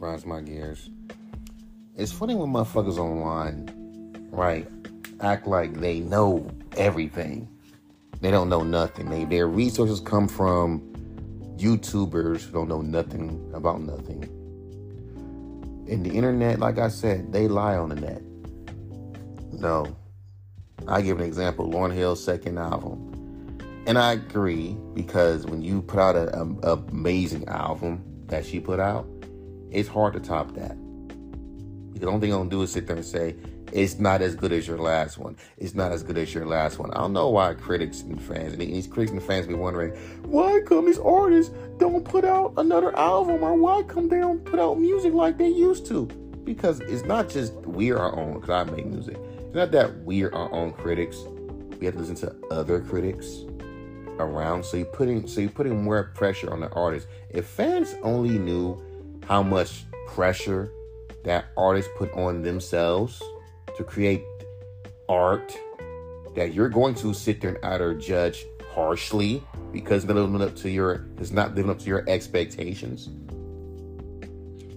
grinds my gears. It's funny when motherfuckers online, right, act like they know everything. They don't know nothing. They, their resources come from YouTubers who don't know nothing about nothing. And the internet, like I said, they lie on the net. No. I give an example Lauryn Hill's second album. And I agree because when you put out an amazing album that she put out, it's hard to top that. The only thing I'm gonna do is sit there and say, it's not as good as your last one. It's not as good as your last one. I don't know why critics and fans and these critics and fans be wondering why come these artists don't put out another album or why come they don't put out music like they used to? Because it's not just we're our own. Because I make music. It's not that we're our own critics. We have to listen to other critics around. So you're putting so you're putting more pressure on the artist. If fans only knew how much pressure that artists put on themselves to create art that you're going to sit there and either judge harshly because they're living up to your it's not living up to your expectations.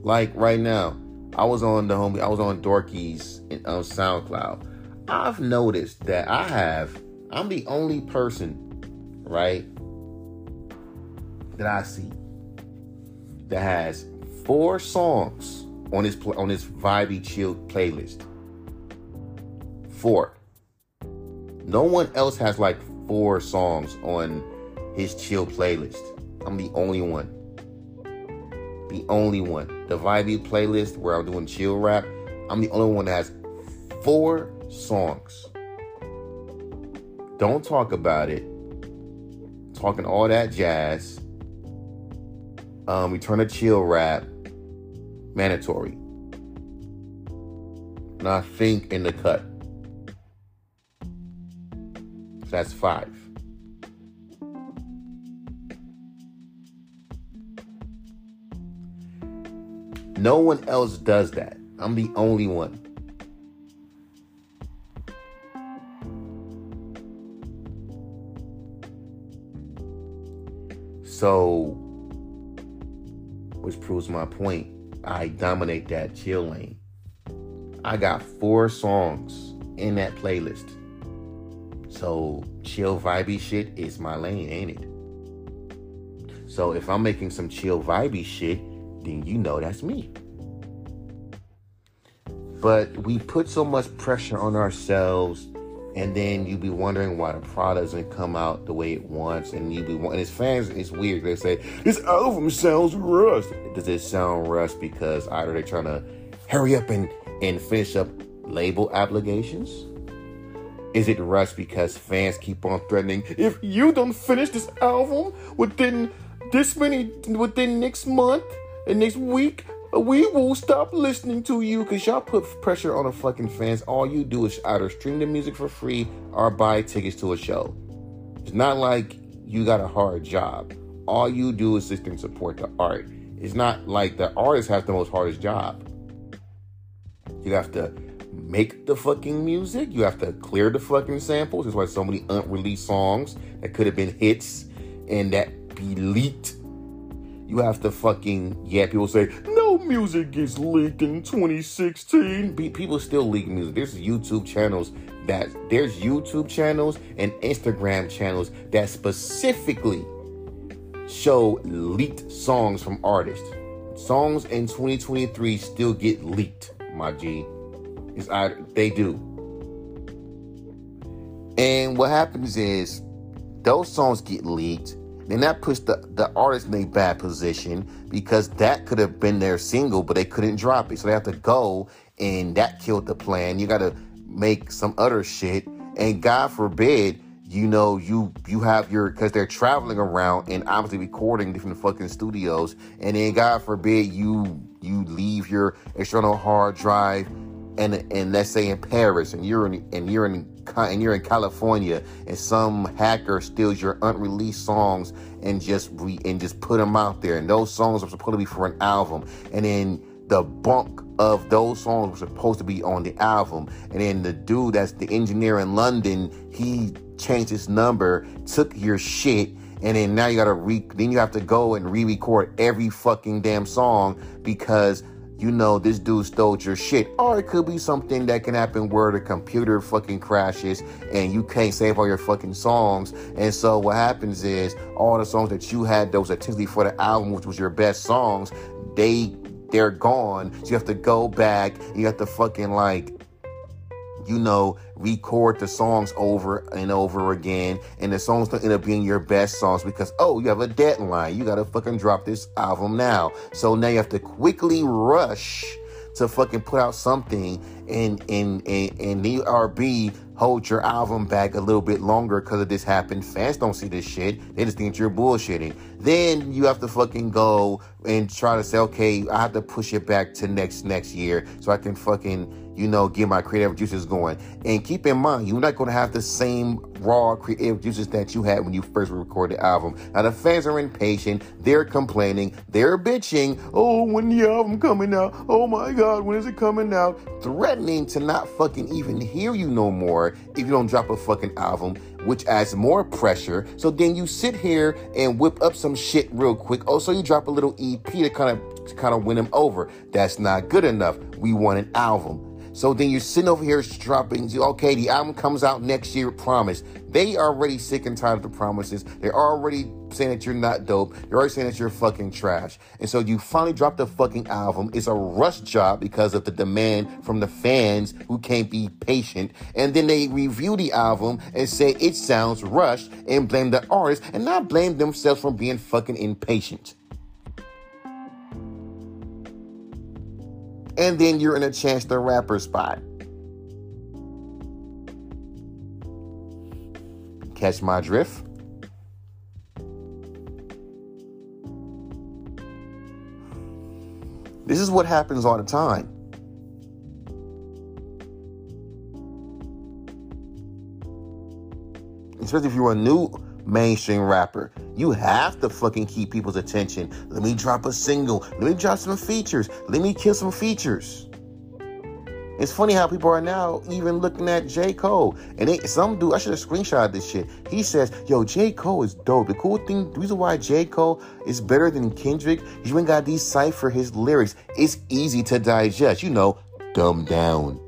Like right now, I was on the homie, I was on Dorky's on um, SoundCloud. I've noticed that I have, I'm the only person, right, that I see that has four songs on his on his vibey chill playlist. Four. No one else has like four songs on his chill playlist. I'm the only one. The only one. The vibey playlist where I'm doing chill rap. I'm the only one that has four songs. Don't talk about it. Talking all that jazz. Um, Return to Chill rap mandatory. And I think in the cut. That's five. No one else does that. I'm the only one. So, which proves my point. I dominate that chill lane. I got four songs in that playlist. So chill vibey shit is my lane, ain't it? So if I'm making some chill vibey shit, then you know that's me. But we put so much pressure on ourselves, and then you be wondering why the product doesn't come out the way it wants, and you be and as fans, it's weird. They say this album sounds rushed. Does it sound rushed because either they're trying to hurry up and and finish up label obligations? Is it rushed because fans keep on threatening if you don't finish this album within this many within next month and next week, we will stop listening to you because y'all put pressure on the fucking fans. All you do is either stream the music for free or buy tickets to a show. It's not like you got a hard job. All you do is and support the art. It's not like the artist has the most hardest job. You have to make the fucking music. You have to clear the fucking samples. That's why so many unreleased songs that could have been hits and that be leaked. You have to fucking yeah. People say music gets leaked in 2016. People still leak music. There's YouTube channels that there's YouTube channels and Instagram channels that specifically show leaked songs from artists. Songs in 2023 still get leaked, my G. It's either they do. And what happens is those songs get leaked, then that puts the, the artist in a bad position because that could have been their single, but they couldn't drop it. So they have to go and that killed the plan. You gotta make some other shit. And God forbid you know you you have your because they're traveling around and obviously recording different fucking studios and then god forbid you you leave your external hard drive and and let's say in paris and you're in and you're in and you're in california and some hacker steals your unreleased songs and just re, and just put them out there. And those songs are supposed to be for an album. And then the bunk of those songs were supposed to be on the album. And then the dude that's the engineer in london he changed his number, took your shit, and then now you gotta re then you have to go and re-record every fucking damn song because you know, this dude stole your shit. Or it could be something that can happen where the computer fucking crashes and you can't save all your fucking songs. And so what happens is all the songs that you had that was for the album, which was your best songs, they they're gone. So you have to go back. You have to fucking like you know, record the songs over and over again, and the songs don't end up being your best songs because oh, you have a deadline. You gotta fucking drop this album now. So now you have to quickly rush to fucking put out something and and and, and the RB hold your album back a little bit longer because of this happened. Fans don't see this shit. They just think you're bullshitting. Then you have to fucking go and try to say, okay, I have to push it back to next next year so I can fucking you know, get my creative juices going. And keep in mind, you're not going to have the same raw creative juices that you had when you first recorded the album. Now, the fans are impatient. They're complaining. They're bitching. Oh, when the album coming out? Oh my God, when is it coming out? Threatening to not fucking even hear you no more if you don't drop a fucking album which adds more pressure. So then you sit here and whip up some shit real quick. Also, you drop a little EP to kind of to kind of win them over. That's not good enough. We want an album. So then you're sitting over here dropping, okay, the album comes out next year, promise. They already sick and tired of the promises. They're already saying that you're not dope. They're already saying that you're fucking trash. And so you finally drop the fucking album. It's a rush job because of the demand from the fans who can't be patient. And then they review the album and say it sounds rushed and blame the artist and not blame themselves for being fucking impatient. And then you're in a Chance the Rapper spot. Catch my drift? This is what happens all the time. Especially if you're a new mainstream rapper. You have to fucking keep people's attention. Let me drop a single. Let me drop some features. Let me kill some features. It's funny how people are now even looking at J. Cole. And they, some dude, I should have screenshot this shit. He says, yo, J. Cole is dope. The cool thing, the reason why J. Cole is better than Kendrick, you ain't got to decipher his lyrics. It's easy to digest. You know, dumb down.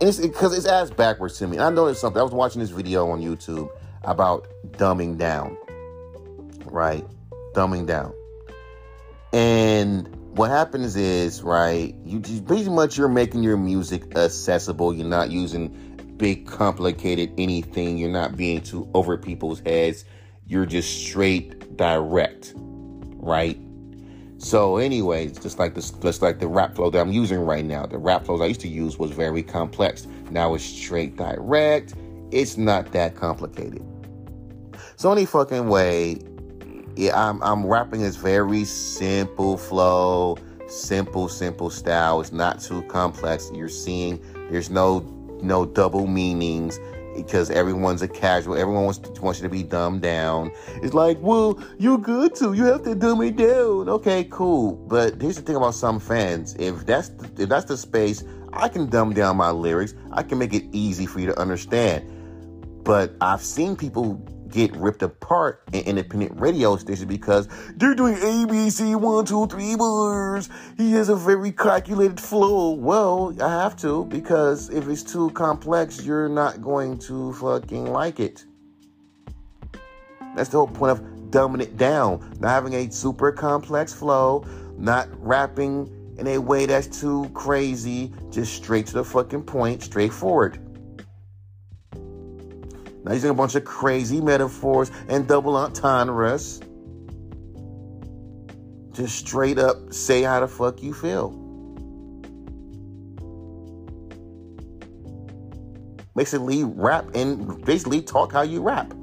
And it's because it's ass backwards to me. And I noticed something. I was watching this video on YouTube about dumbing down, right? Dumbing down. And what happens is, right, you just pretty much you're making your music accessible. You're not using big, complicated anything. You're not being too over people's heads. You're just straight direct, right? So, anyways, just like this, just like the rap flow that I'm using right now. The rap flows I used to use was very complex. Now it's straight direct. It's not that complicated. So any fucking way, yeah, I'm I'm rapping this very simple flow, simple, simple style. It's not too complex. You're seeing there's no no double meanings because everyone's a casual. Everyone wants to, wants you to be dumbed down. It's like, well, you're good to. You have to dumb me down. Okay, cool. But here's the thing about some fans. If that's the, if that's the space, I can dumb down my lyrics. I can make it easy for you to understand. But I've seen people get ripped apart in independent radio stations because they're doing ABC one, two, three bars. He has a very calculated flow. Well, I have to because if it's too complex, you're not going to fucking like it. That's the whole point of dumbing it down. Not having a super complex flow, not rapping in a way that's too crazy, just straight to the fucking point, straightforward. Now using a bunch of crazy metaphors and double entendres. Just straight up say how the fuck you feel. Basically, rap and basically talk how you rap.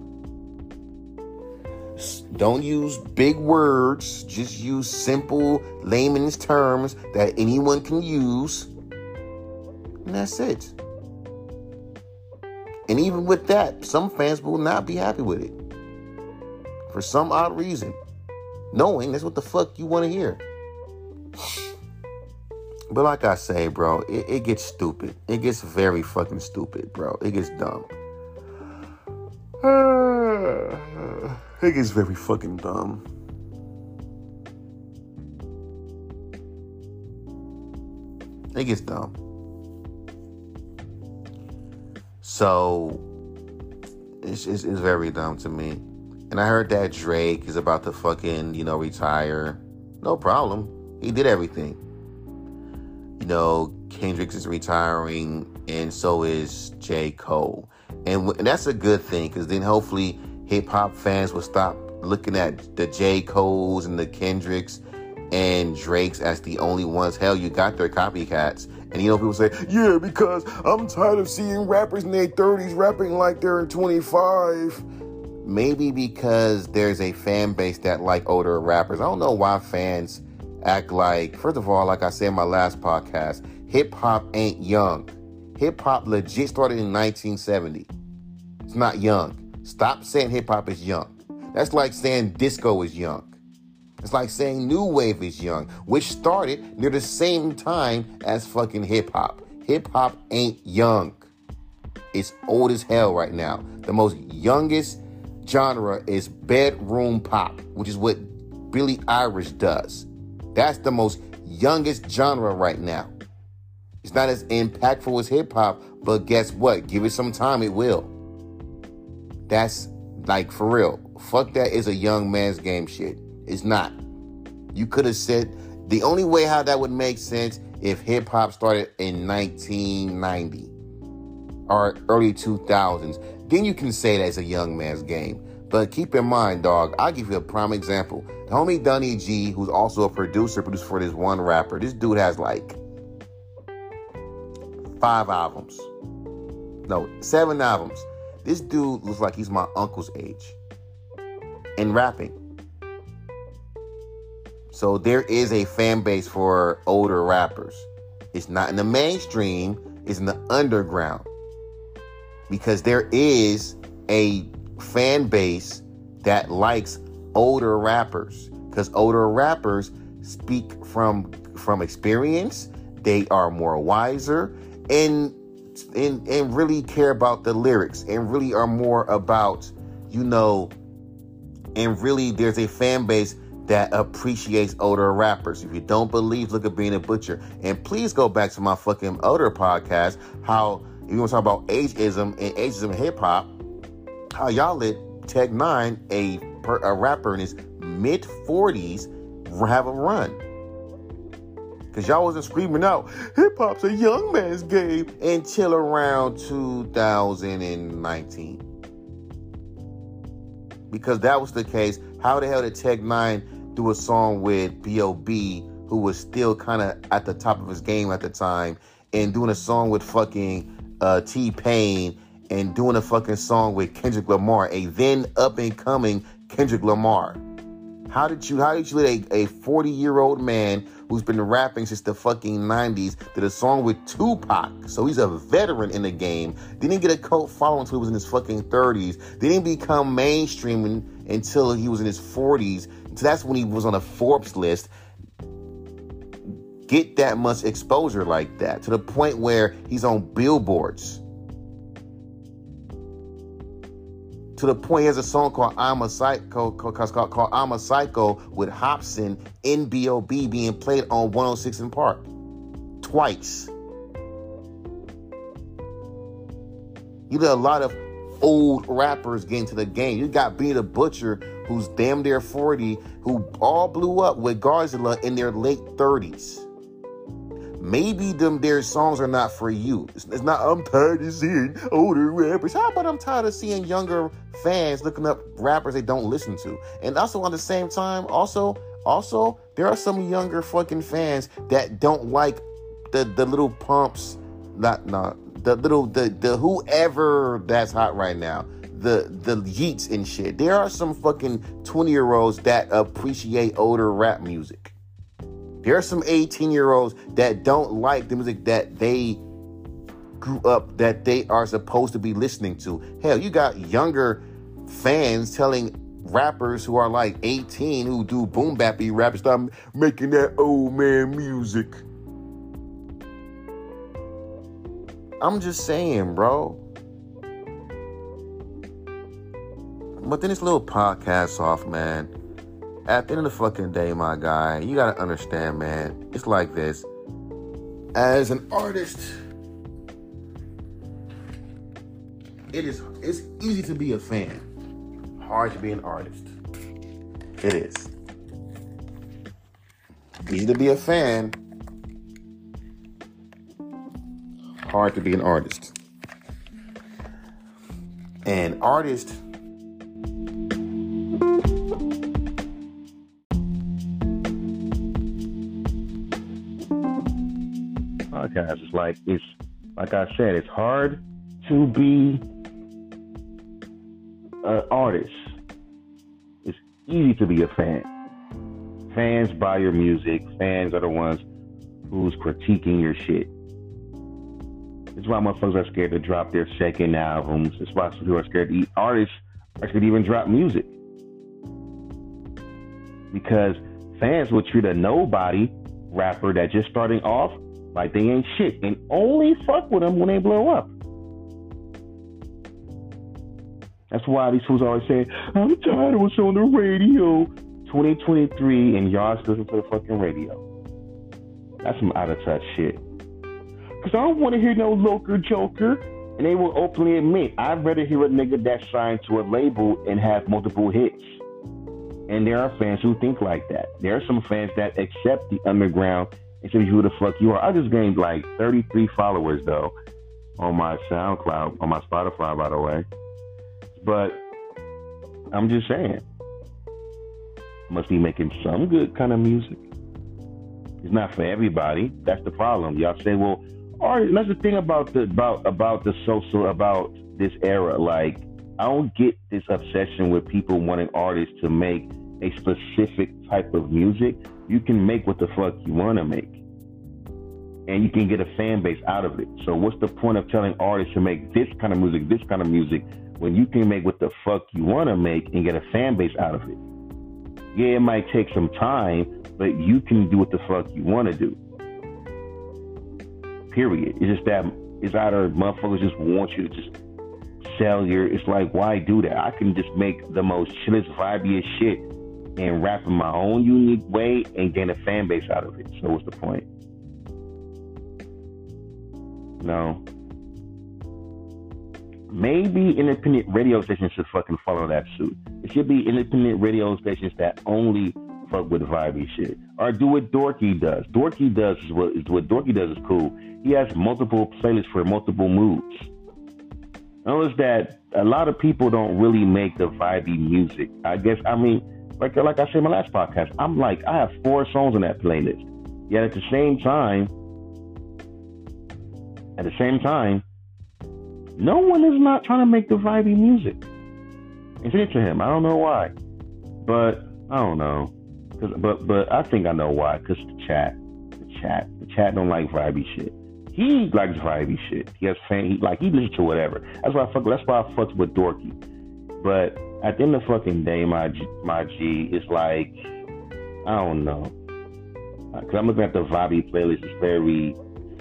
Don't use big words, just use simple layman's terms that anyone can use. And that's it. And even with that, some fans will not be happy with it. For some odd reason. Knowing that's what the fuck you want to hear. But like I say, bro, it, it, gets stupid. It gets very fucking stupid, bro. It gets dumb. It gets very fucking dumb. It gets dumb. So it's, it's, it's very dumb to me. And I heard that Drake is about to fucking, you know, retire. No problem. He did everything. You know, Kendrick is retiring, and so is J. Cole. And, and that's a good thing because then hopefully hip hop fans will stop looking at the J. Coles and the Kendricks and Drakes as the only ones. Hell, you got their copycats. And you know, people say, yeah, because I'm tired of seeing rappers in their 30s rapping like they're 25. Maybe because there's a fan base that like older rappers. I don't know why fans act like, first of all, like I said in my last podcast, hip hop ain't young. Hip hop legit started in 1970. It's not young. Stop saying hip hop is young. That's like saying disco is young. It's like saying new wave is young, which started near the same time as fucking hip hop. Hip hop ain't young. It's old as hell right now. The most youngest genre is bedroom pop, which is what Billie Eilish does. That's the most youngest genre right now. It's not as impactful as hip hop, but guess what? Give it some time, it will. That's like for real. Fuck that is a young man's game shit. It's not. You could have said the only way how that would make sense if hip hop started in 1990 or early 2000s. Then you can say that's a young man's game. But keep in mind, dog, I'll give you a prime example. The homie Donny G, who's also a producer, produced for this one rapper. This dude has like five albums. No, seven albums. This dude looks like he's my uncle's age in rapping. So there is a fan base for older rappers. It's not in the mainstream, it's in the underground. Because there is a fan base that likes older rappers because older rappers speak from from experience they are more wiser and and and really care about the lyrics and really are more about you know and really there's a fan base that appreciates older rappers. If you don't believe, look at Benny the Butcher. And please go back to my fucking older podcast. How if you want to talk about ageism and ageism hip hop, how y'all let Tech N9ne, a a rapper in his mid 40s, have a run. Cause y'all wasn't screaming out, hip hop's a young man's game until around 2019 because that was the case, how the hell did Tech N9ne do a song with B.O.B., who was still kind of at the top of his game at the time, and doing a song with fucking uh, T Pain, and doing a fucking song with Kendrick Lamar, a then up and coming Kendrick Lamar? How did you how did you let a 40 year old man who's been rapping since the fucking 90s did a song with Tupac? So he's a veteran in the game. Didn't get a cult following until he was in his fucking 30s. Didn't become mainstream until he was in his 40s. So that's when he was on a Forbes list. Get that much exposure like that to the point where he's on billboards. to the point he has a song called I'm a Psycho called, called I'm a Psycho with Hopsin in B.O.B. being played on 106 & Park twice. You got a lot of old rappers get into the game. You got Benny the Butcher, who's damn near 40, who all blew up with Griselda in their late 30s maybe them their songs are not for you. It's, not I'm tired of seeing older rappers. How about I'm tired of seeing younger fans looking up rappers they don't listen to? And also at the same time, also also there are some younger fucking fans that don't like the the Lil Pumps, not not the little the the whoever that's hot right now. The the Yeats and shit. There are some fucking 20 year olds that appreciate older rap music. There are some 18 year olds that don't like the music that they grew up, that they are supposed to be listening to. Hell, you got younger fans telling rappers who are like 18 who do boom bappy rap stop making that old man music. I'm just saying, bro. But then this little podcast off, man at the end of the fucking day, my guy, you gotta understand, man. It's like this. as an artist, it is it's easy to be a fan, hard to be an artist. It is easy to be a fan, hard to be an artist. And artist It's like it's like I said, it's hard to be an artist. It's easy to be a fan. Fans buy your music. Fans are the ones who's critiquing your shit. It's why motherfuckers are scared to drop their second albums. It's why some people are scared to eat. Artists are scared to even drop music. Because fans will treat a nobody rapper that just starting off like they ain't shit and only fuck with them when they blow up. That's why these fools always say, I'm tired of what's on the radio. 2023 and y'all still listen to the fucking radio. That's some out of touch shit. Cause I don't want to hear no loker joker. And they will openly admit, I'd rather hear a nigga that's signed to a label and have multiple hits. And there are fans who think like that. There are some fans that accept the underground and you who the fuck you are. I just gained like 33 followers though on my SoundCloud, on my Spotify, by the way. But I'm just saying, must be making some good kind of music. It's not for everybody. That's the problem. Y'all say, well, right, that's the thing about the about about the social about this era. Like, I don't get this obsession with people wanting artists to make a specific type of music. You can make what the fuck you want to make. And you can get a fan base out of it. So what's the point of telling artists to make this kind of music, this kind of music, when you can make what the fuck you want to make and get a fan base out of it? Yeah, it might take some time, but you can do what the fuck you want to do. Period. It's just that it's either motherfuckers just want you to just sell your. It's like why do that? I can just make the most chillest, vibiest shit and rap in my own unique way and gain a fan base out of it. So what's the point? No. Maybe independent radio stations should fucking follow that suit. It should be independent radio stations that only fuck with vibey shit. Or do what Dorky does. Dorky does is what is what Dorky does is cool. He has multiple playlists for multiple moods. Notice that a lot of people don't really make the vibey music. I guess I mean, like like I said in my last podcast, I'm like I have four songs on that playlist. Yet at the same time, at the same time, no one is not trying to make the vibey music. It's it to him. I don't know why, but I don't know. Cause, but but I think I know why. Cause the chat, the chat, the chat don't like vibey shit. He likes vibey shit. He has fan. He like he listens to whatever. That's why I fuck. That's why I fucked with Dorky. But at the end of the fucking day, my my G is like I don't know. Uh, Cause I'm looking at the vibey playlist. It's very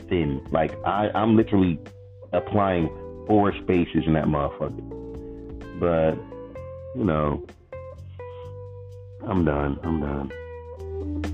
thin. Like I, I'm literally applying four spaces in that motherfucker. But you know, I'm done. I'm done.